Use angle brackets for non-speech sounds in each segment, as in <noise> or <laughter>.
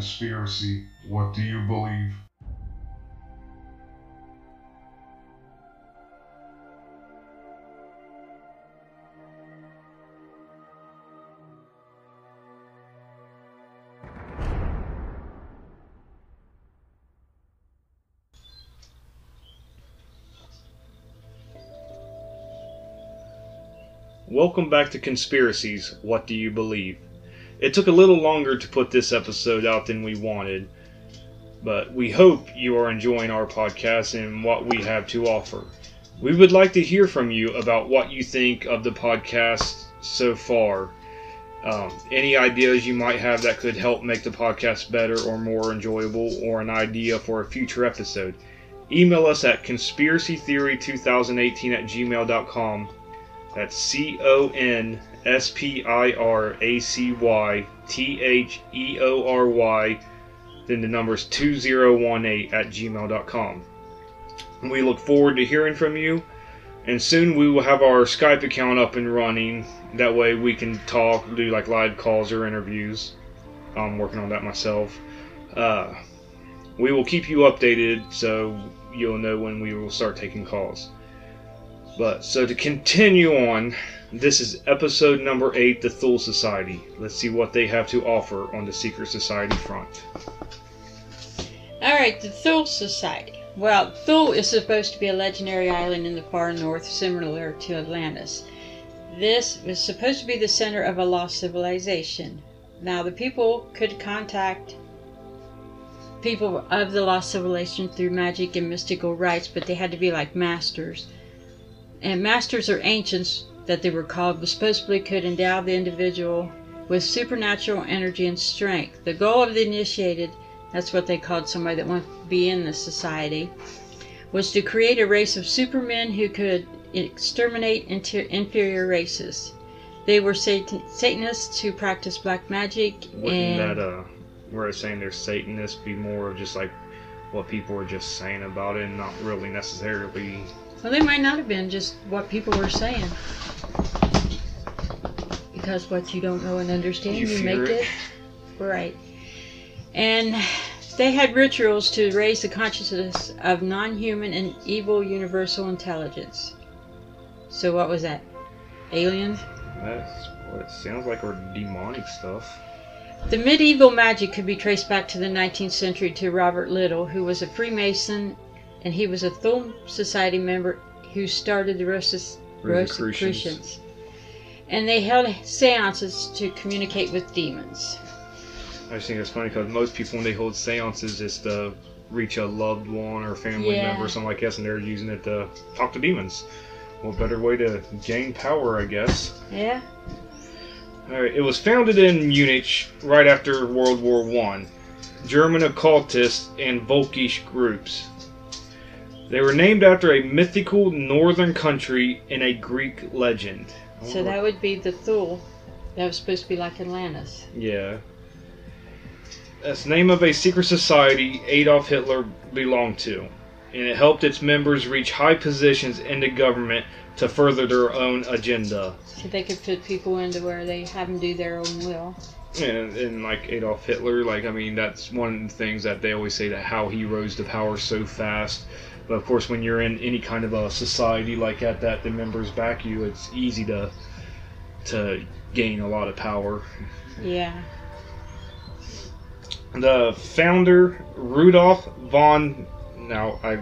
conspiracy. What do you believe? Welcome back to Conspiracies. What do you believe? It took a little longer to put this episode out than we wanted, but we hope you are enjoying our podcast and what we have to offer. We would like to hear from you about what you think of the podcast so far. Um, any ideas you might have that could help make the podcast better or more enjoyable, or an idea for a future episode. Email us at conspiracytheory2018 at gmail.com. That's C O N S P I R A C Y T H E O R Y. Then the number's 2018 at gmail.com. We look forward to hearing from you, and soon we will have our Skype account up and running. That way we can talk, do like live calls or interviews. I'm working on that myself. Uh, we will keep you updated so you'll know when we will start taking calls. But so to continue on, this is episode number eight, the Thule Society. Let's see what they have to offer on the secret society front. All right, the Thule Society. Well, Thule is supposed to be a legendary island in the far north, similar to Atlantis. This was supposed to be the center of a lost civilization. Now, the people could contact people of the lost civilization through magic and mystical rites, but they had to be like masters. And masters or ancients, that they were called, supposedly could endow the individual with supernatural energy and strength. The goal of the initiated, that's what they called somebody that wanted to be in the society, was to create a race of supermen who could exterminate inter- inferior races. They were Satan- Satanists who practiced black magic Wouldn't and that, uh, where it's saying they're Satanists be more of just like what people are just saying about it and not really necessarily. Well, they might not have been just what people were saying. Because what you don't know and understand, You you, make it. it. Right. And they had rituals to raise the consciousness of non human and evil universal intelligence. So, what was that? Aliens? That's what it sounds like, or demonic stuff. The medieval magic could be traced back to the 19th century to Robert Little, who was a Freemason and he was a Thule Society member who started the Rosicrucians. Rosicrucians. And they held seances to communicate with demons. I just think it's funny because most people, when they hold seances, is to reach a loved one or family Yeah. member or something like that, and they're using it to talk to demons. What better way to gain power, I guess? Yeah? Alright, it was founded in Munich right after World War One. German occultists and Volkish groups. They were named after a mythical northern country in a Greek legend. So that would be the Thule. That was supposed to be like Atlantis. Yeah. That's the name of a secret society Adolf Hitler belonged to, and it helped its members reach high positions in the government to further their own agenda. So they could put people into where they have them do their own will. And, and like Adolf Hitler, like I mean, that's one of the things that they always say that how he rose to power so fast. But of course, when you're in any kind of a society like that, that the members back you, it's easy to to gain a lot of power. Yeah. The founder, Rudolf von, now I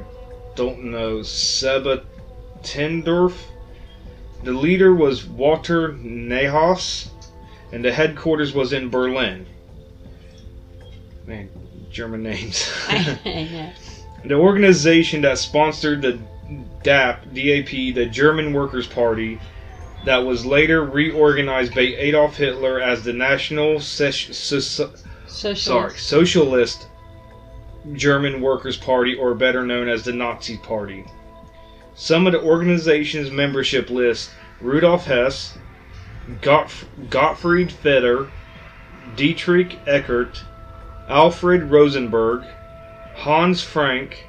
don't know, Sebottendorf. The leader was Walter Neuhaus, and the headquarters was in Berlin. Man, German names. <laughs> <laughs> the organization that sponsored the DAP, DAP, the German Workers' Party, that was later reorganized by Adolf Hitler as the National Sech- Soci- Social. sorry, Socialist German Workers' Party, or better known as the Nazi Party. Some of the organization's membership list Rudolf Hess, Gottf- Gottfried Feder, Dietrich Eckart, Alfred Rosenberg, Hans Frank,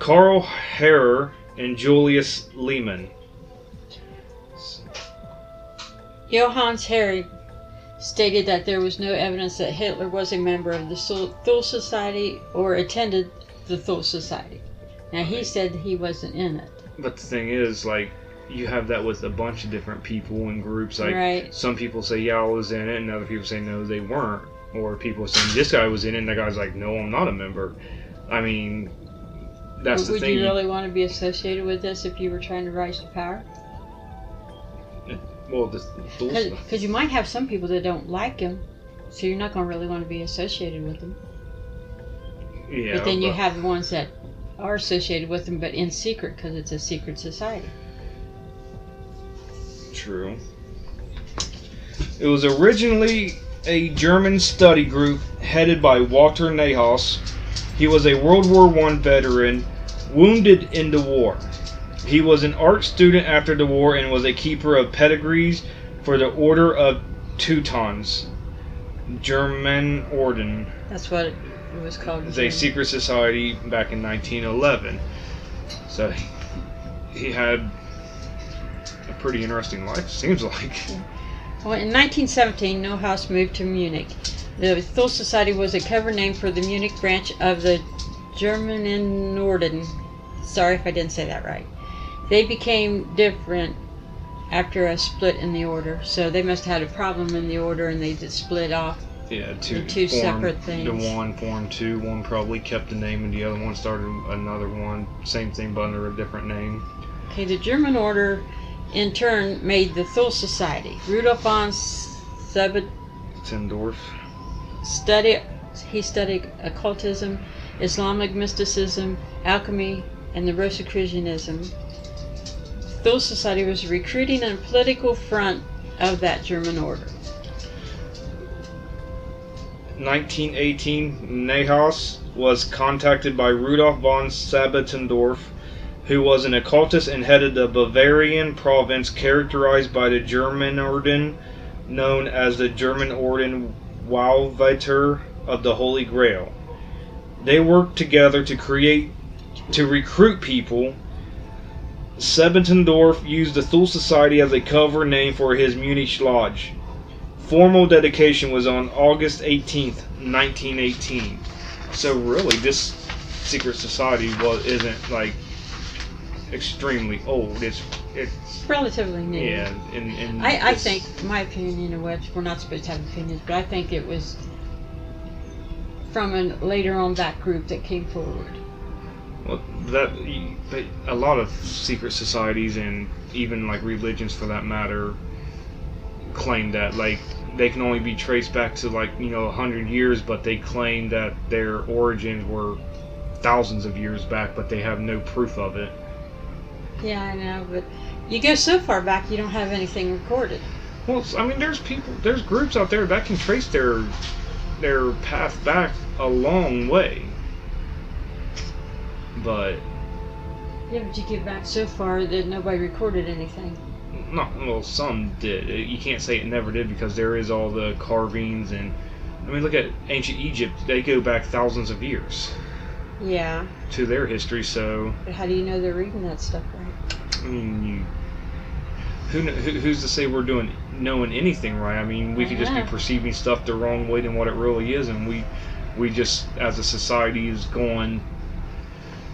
Karl Harrer, and Julius Lehmann. Johannes Harry stated that there was no evidence that Hitler was a member of the Thule Thule Society or attended the Thule Society. Now he said he wasn't in it. But the thing is, like, you have that with a bunch of different people and groups. Like, right. some people say, yeah, I was in it, and other people say, no, they weren't. Or people saying, this guy was in it, and that guy's like, no, I'm not a member. I mean, that's Would the would thing. you really want to be associated with this if you were trying to rise to power? well, Because you might have some people that don't like him, so you're not going to really want to be associated with them. yeah, but then you have the ones that are associated with them, but in secret because it's a secret society. True. It was originally a German study group headed by Walter Neuhaus. He was a World War I veteran, wounded in the war. He was an art student after the war and was a keeper of pedigrees for the Order of Teutons, German Orden. That's what it was called. It's a secret society back in 1911. So he had a pretty interesting life, seems like. Well, in 1917, Neuhaus moved to Munich. The Thule Society was a cover name for the Munich branch of the German Norden. Sorry if I didn't say that right. They became different after a split in the order, so they must have had a problem in the order and they just split off. Yeah, two, two formed- separate things. The one formed two. One probably kept the name, and the other one started another one. Same thing, but under a different name. Okay, the German order in turn made the Thule Society. Rudolf von Sebottendorf studied he studied occultism, Islamic mysticism, alchemy, and the Rosicrucianism. Thule Society was recruiting and political front of that German order. 1918, Neuhaus was contacted by Rudolf von Sebottendorf, who was an occultist and headed the Bavarian province characterized by the German Orden, known as the German Orden Walvater of the Holy Grail. They worked together to create, to recruit people. Sebentendorf used the Thule Society as a cover name for his Munich lodge. Formal dedication was on August 18th, 1918. So really, this secret society was isn't like extremely old. It's it's Relatively new. yeah. And, and I, I think, my opinion, in which we're not supposed to have opinions, but I think it was from a later on that group that came forward. Well, that but a lot of secret societies and even like religions for that matter claim that like they can only be traced back to like you know a hundred years, but they claim that their origins were thousands of years back, but they have no proof of it. Yeah, I know, but you go so far back, you don't have anything recorded. Well, I mean, there's people, there's groups out there that can trace their their path back a long way, but Yeah, but you get back so far that nobody recorded anything. No, well. Some did. Uh, You can't say it never did because there is all the carvings and. I mean, look at ancient Egypt. They go back thousands of years Yeah, to their history. So, but how do you know they're reading that stuff right? I mean, you, who, who who's to say we're doing knowing anything right? I mean, we could just be perceiving stuff the wrong way than what it really is, and we we just as a society is going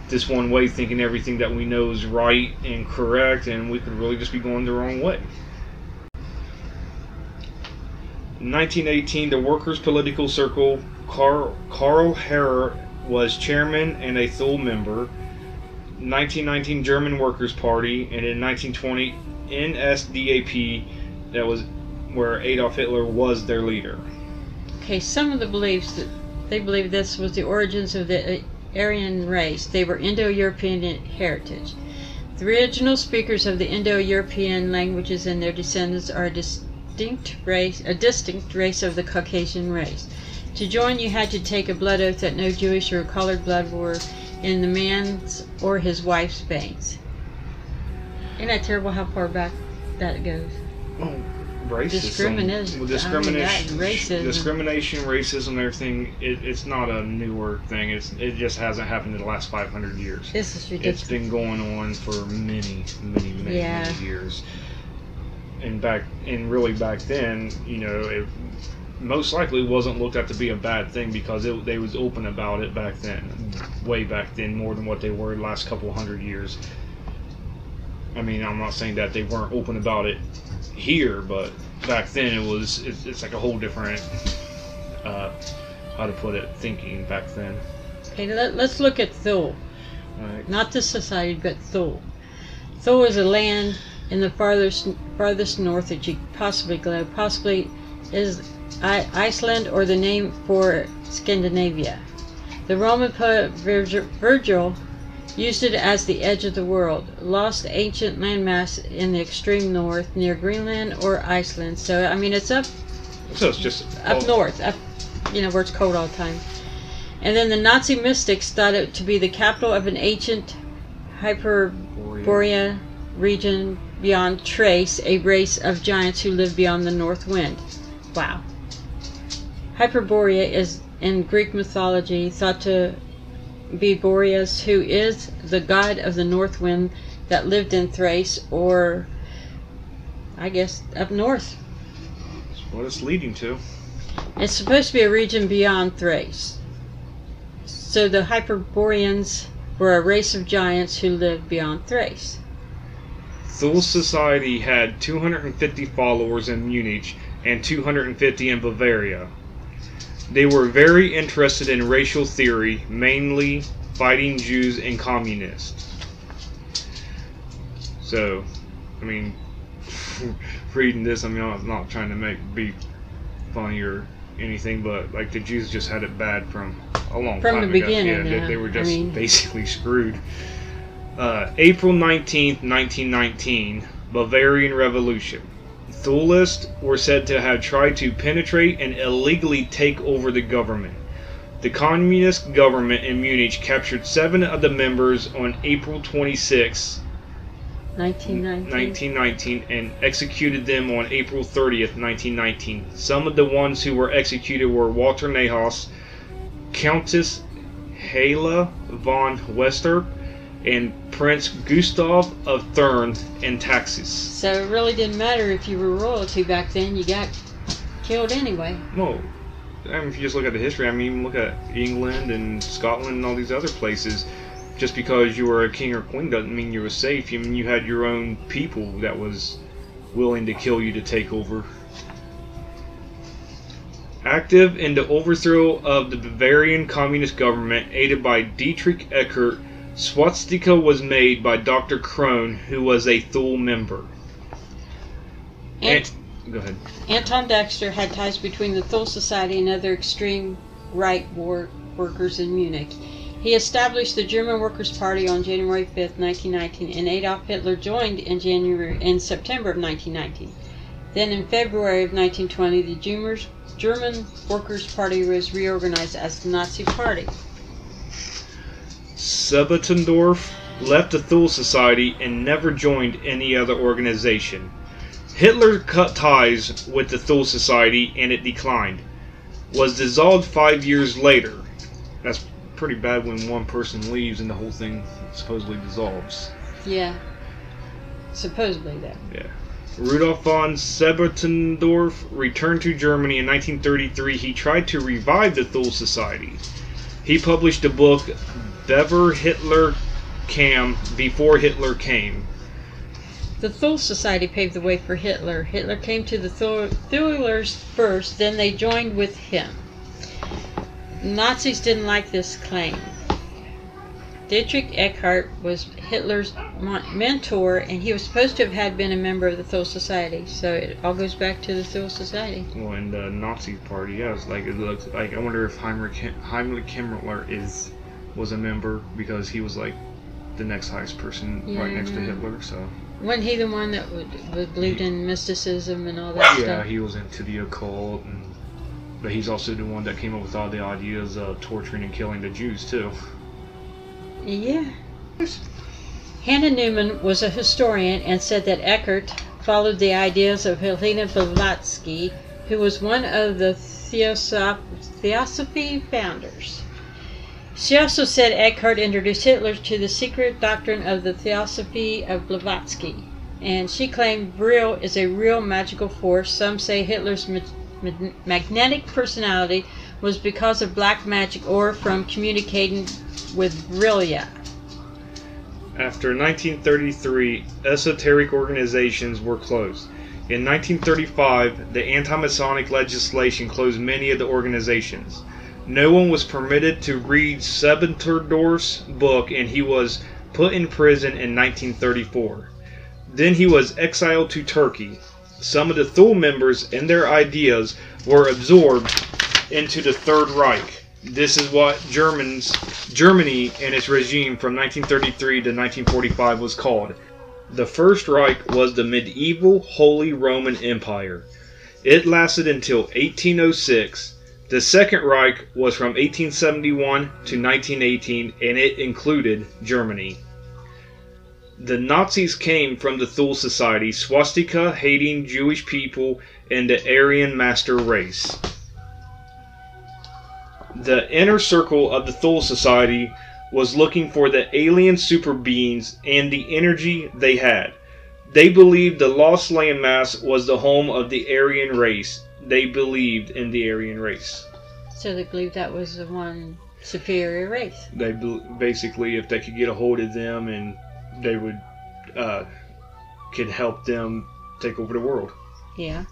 this one way, thinking everything that we know is right and correct, and we could really just be going the wrong way. 1918, the Workers' Political Circle, Carl, Karl Harrer was chairman and a Thule member. 1919 German Workers' Party, and in 1920 NSDAP, that was where Adolf Hitler was their leader. Okay, some of the beliefs that they believe this was the origins of the uh, Aryan race. They were Indo-European heritage. The original speakers of the Indo-European languages and their descendants are a distinct race, a distinct race of the Caucasian race. To join, you had to take a blood oath that no Jewish or colored blood were in the man's or his wife's veins. Isn't that terrible how far back that goes? Oh, racism. Discrimination. Well, I discrimination. mean, that- racism. Discrimination, racism, everything. It, it's not a newer thing. It's it just hasn't happened in the last 500 years. This is ridiculous. It's been going on for many, many, many, Yeah. many years. and back and really back then, you know, it most likely wasn't looked at to be a bad thing because it, they was open about it back then, way back then, more than what they were the last couple hundred years. I mean, I'm not saying that they weren't open about it here, but back then it was. It's, it's like a whole different, uh, how to put it, thinking back then. Okay, let, let's look at Thule. Right. Not the society, but Thule. Thule is a land in the farthest farthest north that you possibly go. Possibly is I- Iceland or the name for Scandinavia. The Roman poet Virgil, Virgil used it as the edge of the world, lost ancient landmass in the extreme north near Greenland or Iceland. So I mean, it's up So it's just up north, up you know where it's cold all the time. And then the Nazi mystics thought it to be the capital of an ancient Hyperborea region beyond Thrace, a race of giants who live beyond the north wind. Wow. Hyperborea is in Greek mythology thought to be Boreas, who is the god of the north wind that lived in Thrace, or I guess up north. That's what it's leading to. It's supposed to be a region beyond Thrace. So the Hyperboreans were a race of giants who lived beyond Thrace. Thule Society had 250 followers in Munich and 250 in Bavaria. They were very interested in racial theory, mainly fighting Jews and communists. So, I mean, <laughs> reading this, I mean, I'm not trying to make be funny or anything, but like the Jews just had it bad from a long time. From time the ago. beginning, yeah, they, yeah. they were I just mean- <laughs> basically screwed. Uh, April 19th, 1919, Bavarian Revolution. Thulists were said to have tried to penetrate and illegally take over the government. The communist government in Munich captured seven of the members on April 26, 1919. 1919 and executed them on April 30th, 1919. Some of the ones who were executed were Walter Nahas, Countess Hela von Wester, and Prince Gustav of Thurn and Taxis. So it really didn't matter if you were royalty back then, you got killed anyway. No, I mean, if you just look at the history, I mean, even look at England and Scotland and all these other places. Just because you were a king or queen doesn't mean you were safe. I mean, you had your own people that was willing to kill you to take over. Active in the overthrow of the Bavarian communist government, aided by Dietrich Eckart, swastika was made by Dr. Krohn, who was a Thule member. Ant- Go ahead. Anton Drexler had ties between the Thule Society and other extreme right war workers in Munich. He established the German Workers' Party on January 5, 1919, and Adolf Hitler joined in January in September of 1919. Then in February of 1920, the German Workers' Party was reorganized as the Nazi Party. Sebottendorf left the Thule Society and never joined any other organization. Hitler cut ties with the Thule Society and it declined. Was dissolved five years later. That's pretty bad when one person leaves and the whole thing supposedly dissolves. Yeah. Supposedly that. Yeah. Rudolf von Sebottendorf returned to Germany in 1933. He tried to revive the Thule Society. He published a book, Bevor Hitler Kam, Before Hitler Came. The Thule Society paved the way for Hitler. Hitler came to the Thule- Thulers first, then they joined with him. Nazis didn't like this claim. Dietrich Eckart was Hitler's mentor, and he was supposed to have had been a member of the Thule Society. So it all goes back to the Thule Society. Well, in the Nazi Party, yes, like it looks like I wonder if Heinrich Heimlich Himmler is was a member because he was like the next highest person right next to Hitler. So Wasn't he the one that would, would believed in mysticism and all that yeah, stuff? he was into the occult, and but he's also the one that came up with all the ideas of torturing and killing the Jews too. Yeah. Hannah Newman was a historian and said that Eckart followed the ideas of Helena Blavatsky, who was one of the Theosoph- Theosophy founders. She also said Eckart introduced Hitler to the secret doctrine of the Theosophy of Blavatsky. and she claimed Vril is a real magical force. Some say Hitler's ma- ma- magnetic personality was because of black magic or from communicating with Vrilya. After 1933, esoteric organizations were closed. In 1935, the anti Masonic legislation closed many of the organizations. No one was permitted to read Sebenterdorf's book, and he was put in prison in 1934. Then he was exiled to Turkey. Some of the Thule members and their ideas were absorbed into the Third Reich. This is what Germans, Germany and its regime from 1933 to 1945 was called. The First Reich was the medieval Holy Roman Empire. It lasted until 1806. The Second Reich was from 1871 to 1918 and it included Germany. The Nazis came from the Thule Society, swastika hating Jewish people, and the Aryan master race. The inner circle of the Thule Society was looking for the alien super beings and the energy they had. They believed the lost landmass was the home of the Aryan race. They believed in the Aryan race. So they believed that was the one superior race. They basically, if they could get a hold of them, and they would uh, could help them take over the world. Yeah.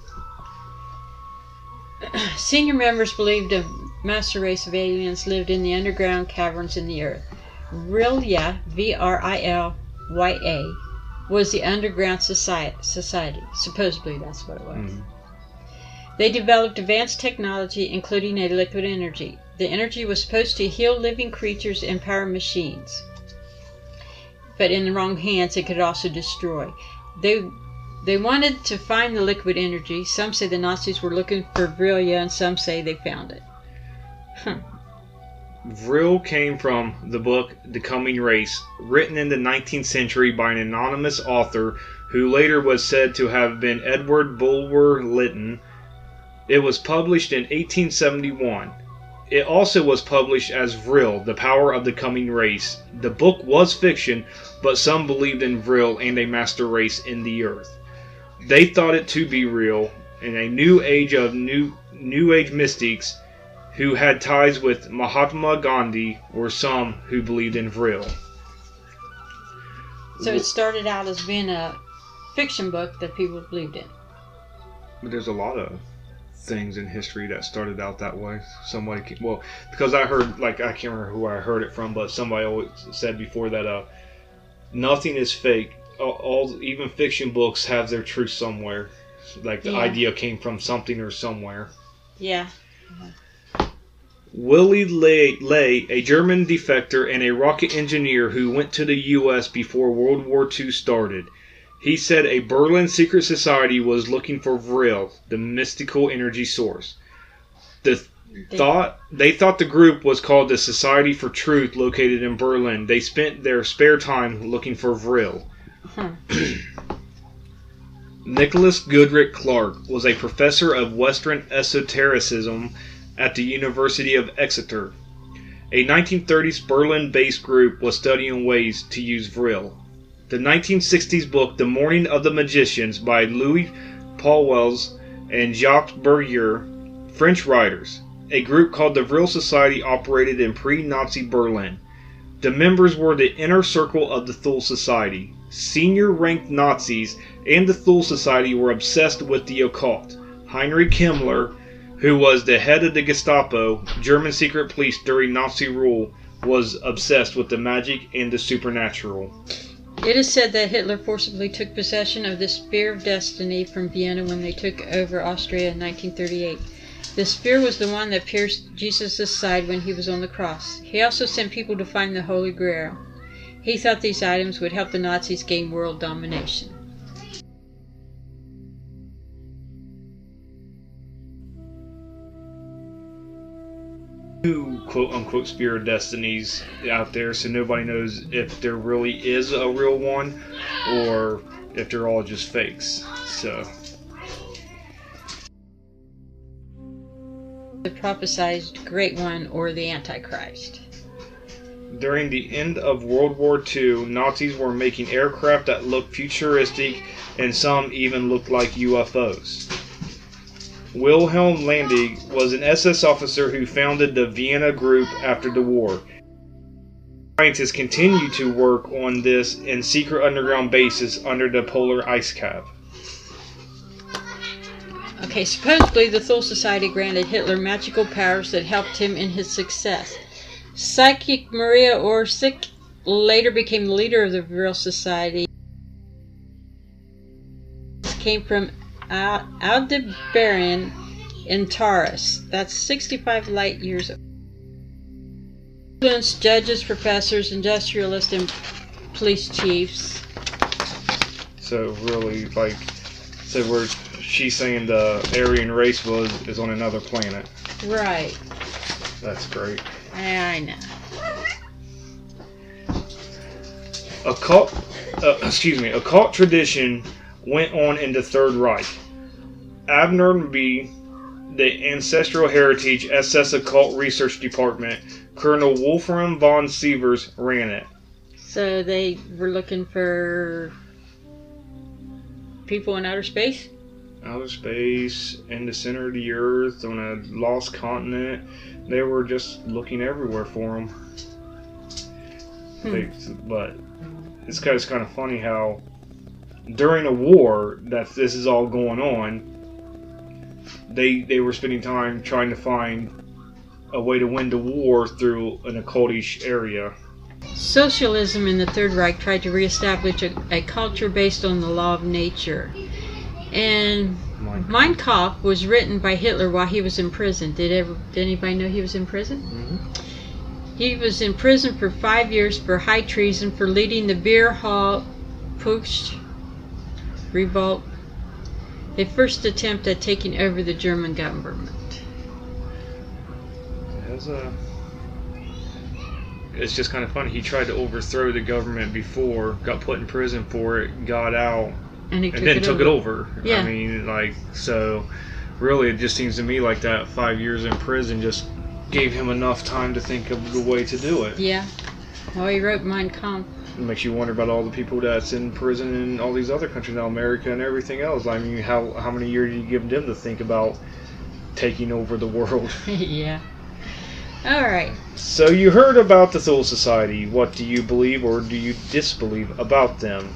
<clears throat> Senior members believed a master race of aliens lived in the underground caverns in the earth. Vrilya, V R I L Y A, was the underground society, society. Supposedly, that's what it was. Mhm. They developed advanced technology, including a liquid energy. The energy was supposed to heal living creatures and power machines. But in the wrong hands, it could also destroy. They they wanted to find the liquid energy. Some say the Nazis were looking for Vrilya, and some say they found it. Vril came from the book The Coming Race, written in the 19th century by an anonymous author who later was said to have been Edward Bulwer Lytton. It was published in 1871. It also was published as Vril, The Power of the Coming Race. The book was fiction, but some believed in Vril and a master race in the earth. They thought it to be real, in a new age of new new age mystics who had ties with Mahatma Gandhi were some who believed in Vril. So it started out as being a fiction book that people believed in. But there's a lot of things in history that started out that way. Somebody, ca- well, because I heard, like, I can't remember who I heard it from, but somebody always said before that uh, nothing is fake. All, all even fiction books have their truth somewhere. Like the Yeah. idea came from something or somewhere. Yeah. Willy Ley, Ley, a German defector and a rocket engineer who went to the U.S. before World War II started. He said a Berlin secret society was looking for Vril, the mystical energy source. The They- thought they thought the group was called the Society for Truth, located in Berlin. They spent their spare time looking for Vril. Huh. Hmm. <clears throat> Nicholas Goodrick Clark was a professor of Western esotericism at the University of Exeter. A 1930s Berlin based group was studying ways to use Vril. The 1960s book The Morning of the Magicians by Louis Pauwels and Jacques Bergier, French writers. A group called the Vril Society operated in pre Nazi Berlin. The members were the inner circle of the Thule Society. Senior ranked Nazis and the Thule Society were obsessed with the occult. Heinrich Himmler, who was the head of the Gestapo, German secret police during Nazi rule, was obsessed with the magic and the supernatural. It is said that Hitler forcibly took possession of the Spear of Destiny from Vienna when they took over Austria in 1938. The spear was the one that pierced Jesus' side when he was on the cross. He also sent people to find the Holy Grail. He thought these items would help the Nazis gain world domination. Quote unquote spirit destinies out there, so nobody knows if there really is a real one or if they're all just fakes. So, The prophesized Great One or the Antichrist. During the end of World War II, Nazis were making aircraft that looked futuristic and some even looked like UFOs. Wilhelm Landig was an SS officer who founded the Vienna Group after the war. Scientists continue to work on this in secret underground bases under the polar ice cap. Okay, supposedly the Thule Society granted Hitler magical powers that helped him in his success. Psychic Maria Orsic later became the leader of the Vril Society. Came from Aldebaran in Taurus. That's 65 light years. Influenced judges, professors, industrialists, and police chiefs. So really, like, so we're she's saying the Aryan race was is on another planet. Right. That's great. I know. Occult, uh, excuse me, occult tradition went on in the Third Reich. Abnormally, the Ancestral Heritage SS Occult Research Department, Colonel Wolfram von Sievers ran it. So they were looking for people in outer space? Outer space, in the center of the earth, on a lost continent. They were just looking everywhere for them. Hmm. They, but it's kind of, it's kind of funny how during a war that this is all going on, they they were spending time trying to find a way to win the war through an occultish area. Socialism in the Third Reich tried to reestablish a, a culture based on the law of nature. And Mein Mein Kampf was written by Hitler while he was in prison. Did ever did anybody know he was in prison? Mhm. He was in prison for five years for high treason for leading the Beer Hall Putsch revolt, a first attempt at taking over the German government. It a. Uh, it's just kind of funny. He tried to overthrow the government before, got put in prison for it, got out, And he and then took it over. Yeah. I mean, like, so really, it just seems to me like that five years in prison just gave him enough time to think of the way to do it. Yeah. Well, he wrote Mein Kampf. It makes you wonder about all the people that's in prison in all these other countries now, America and everything else. I mean, how how many years do you give them to think about taking over the world? <laughs> yeah. All right. So you heard about the Thule Society. What do you believe or do you disbelieve about them?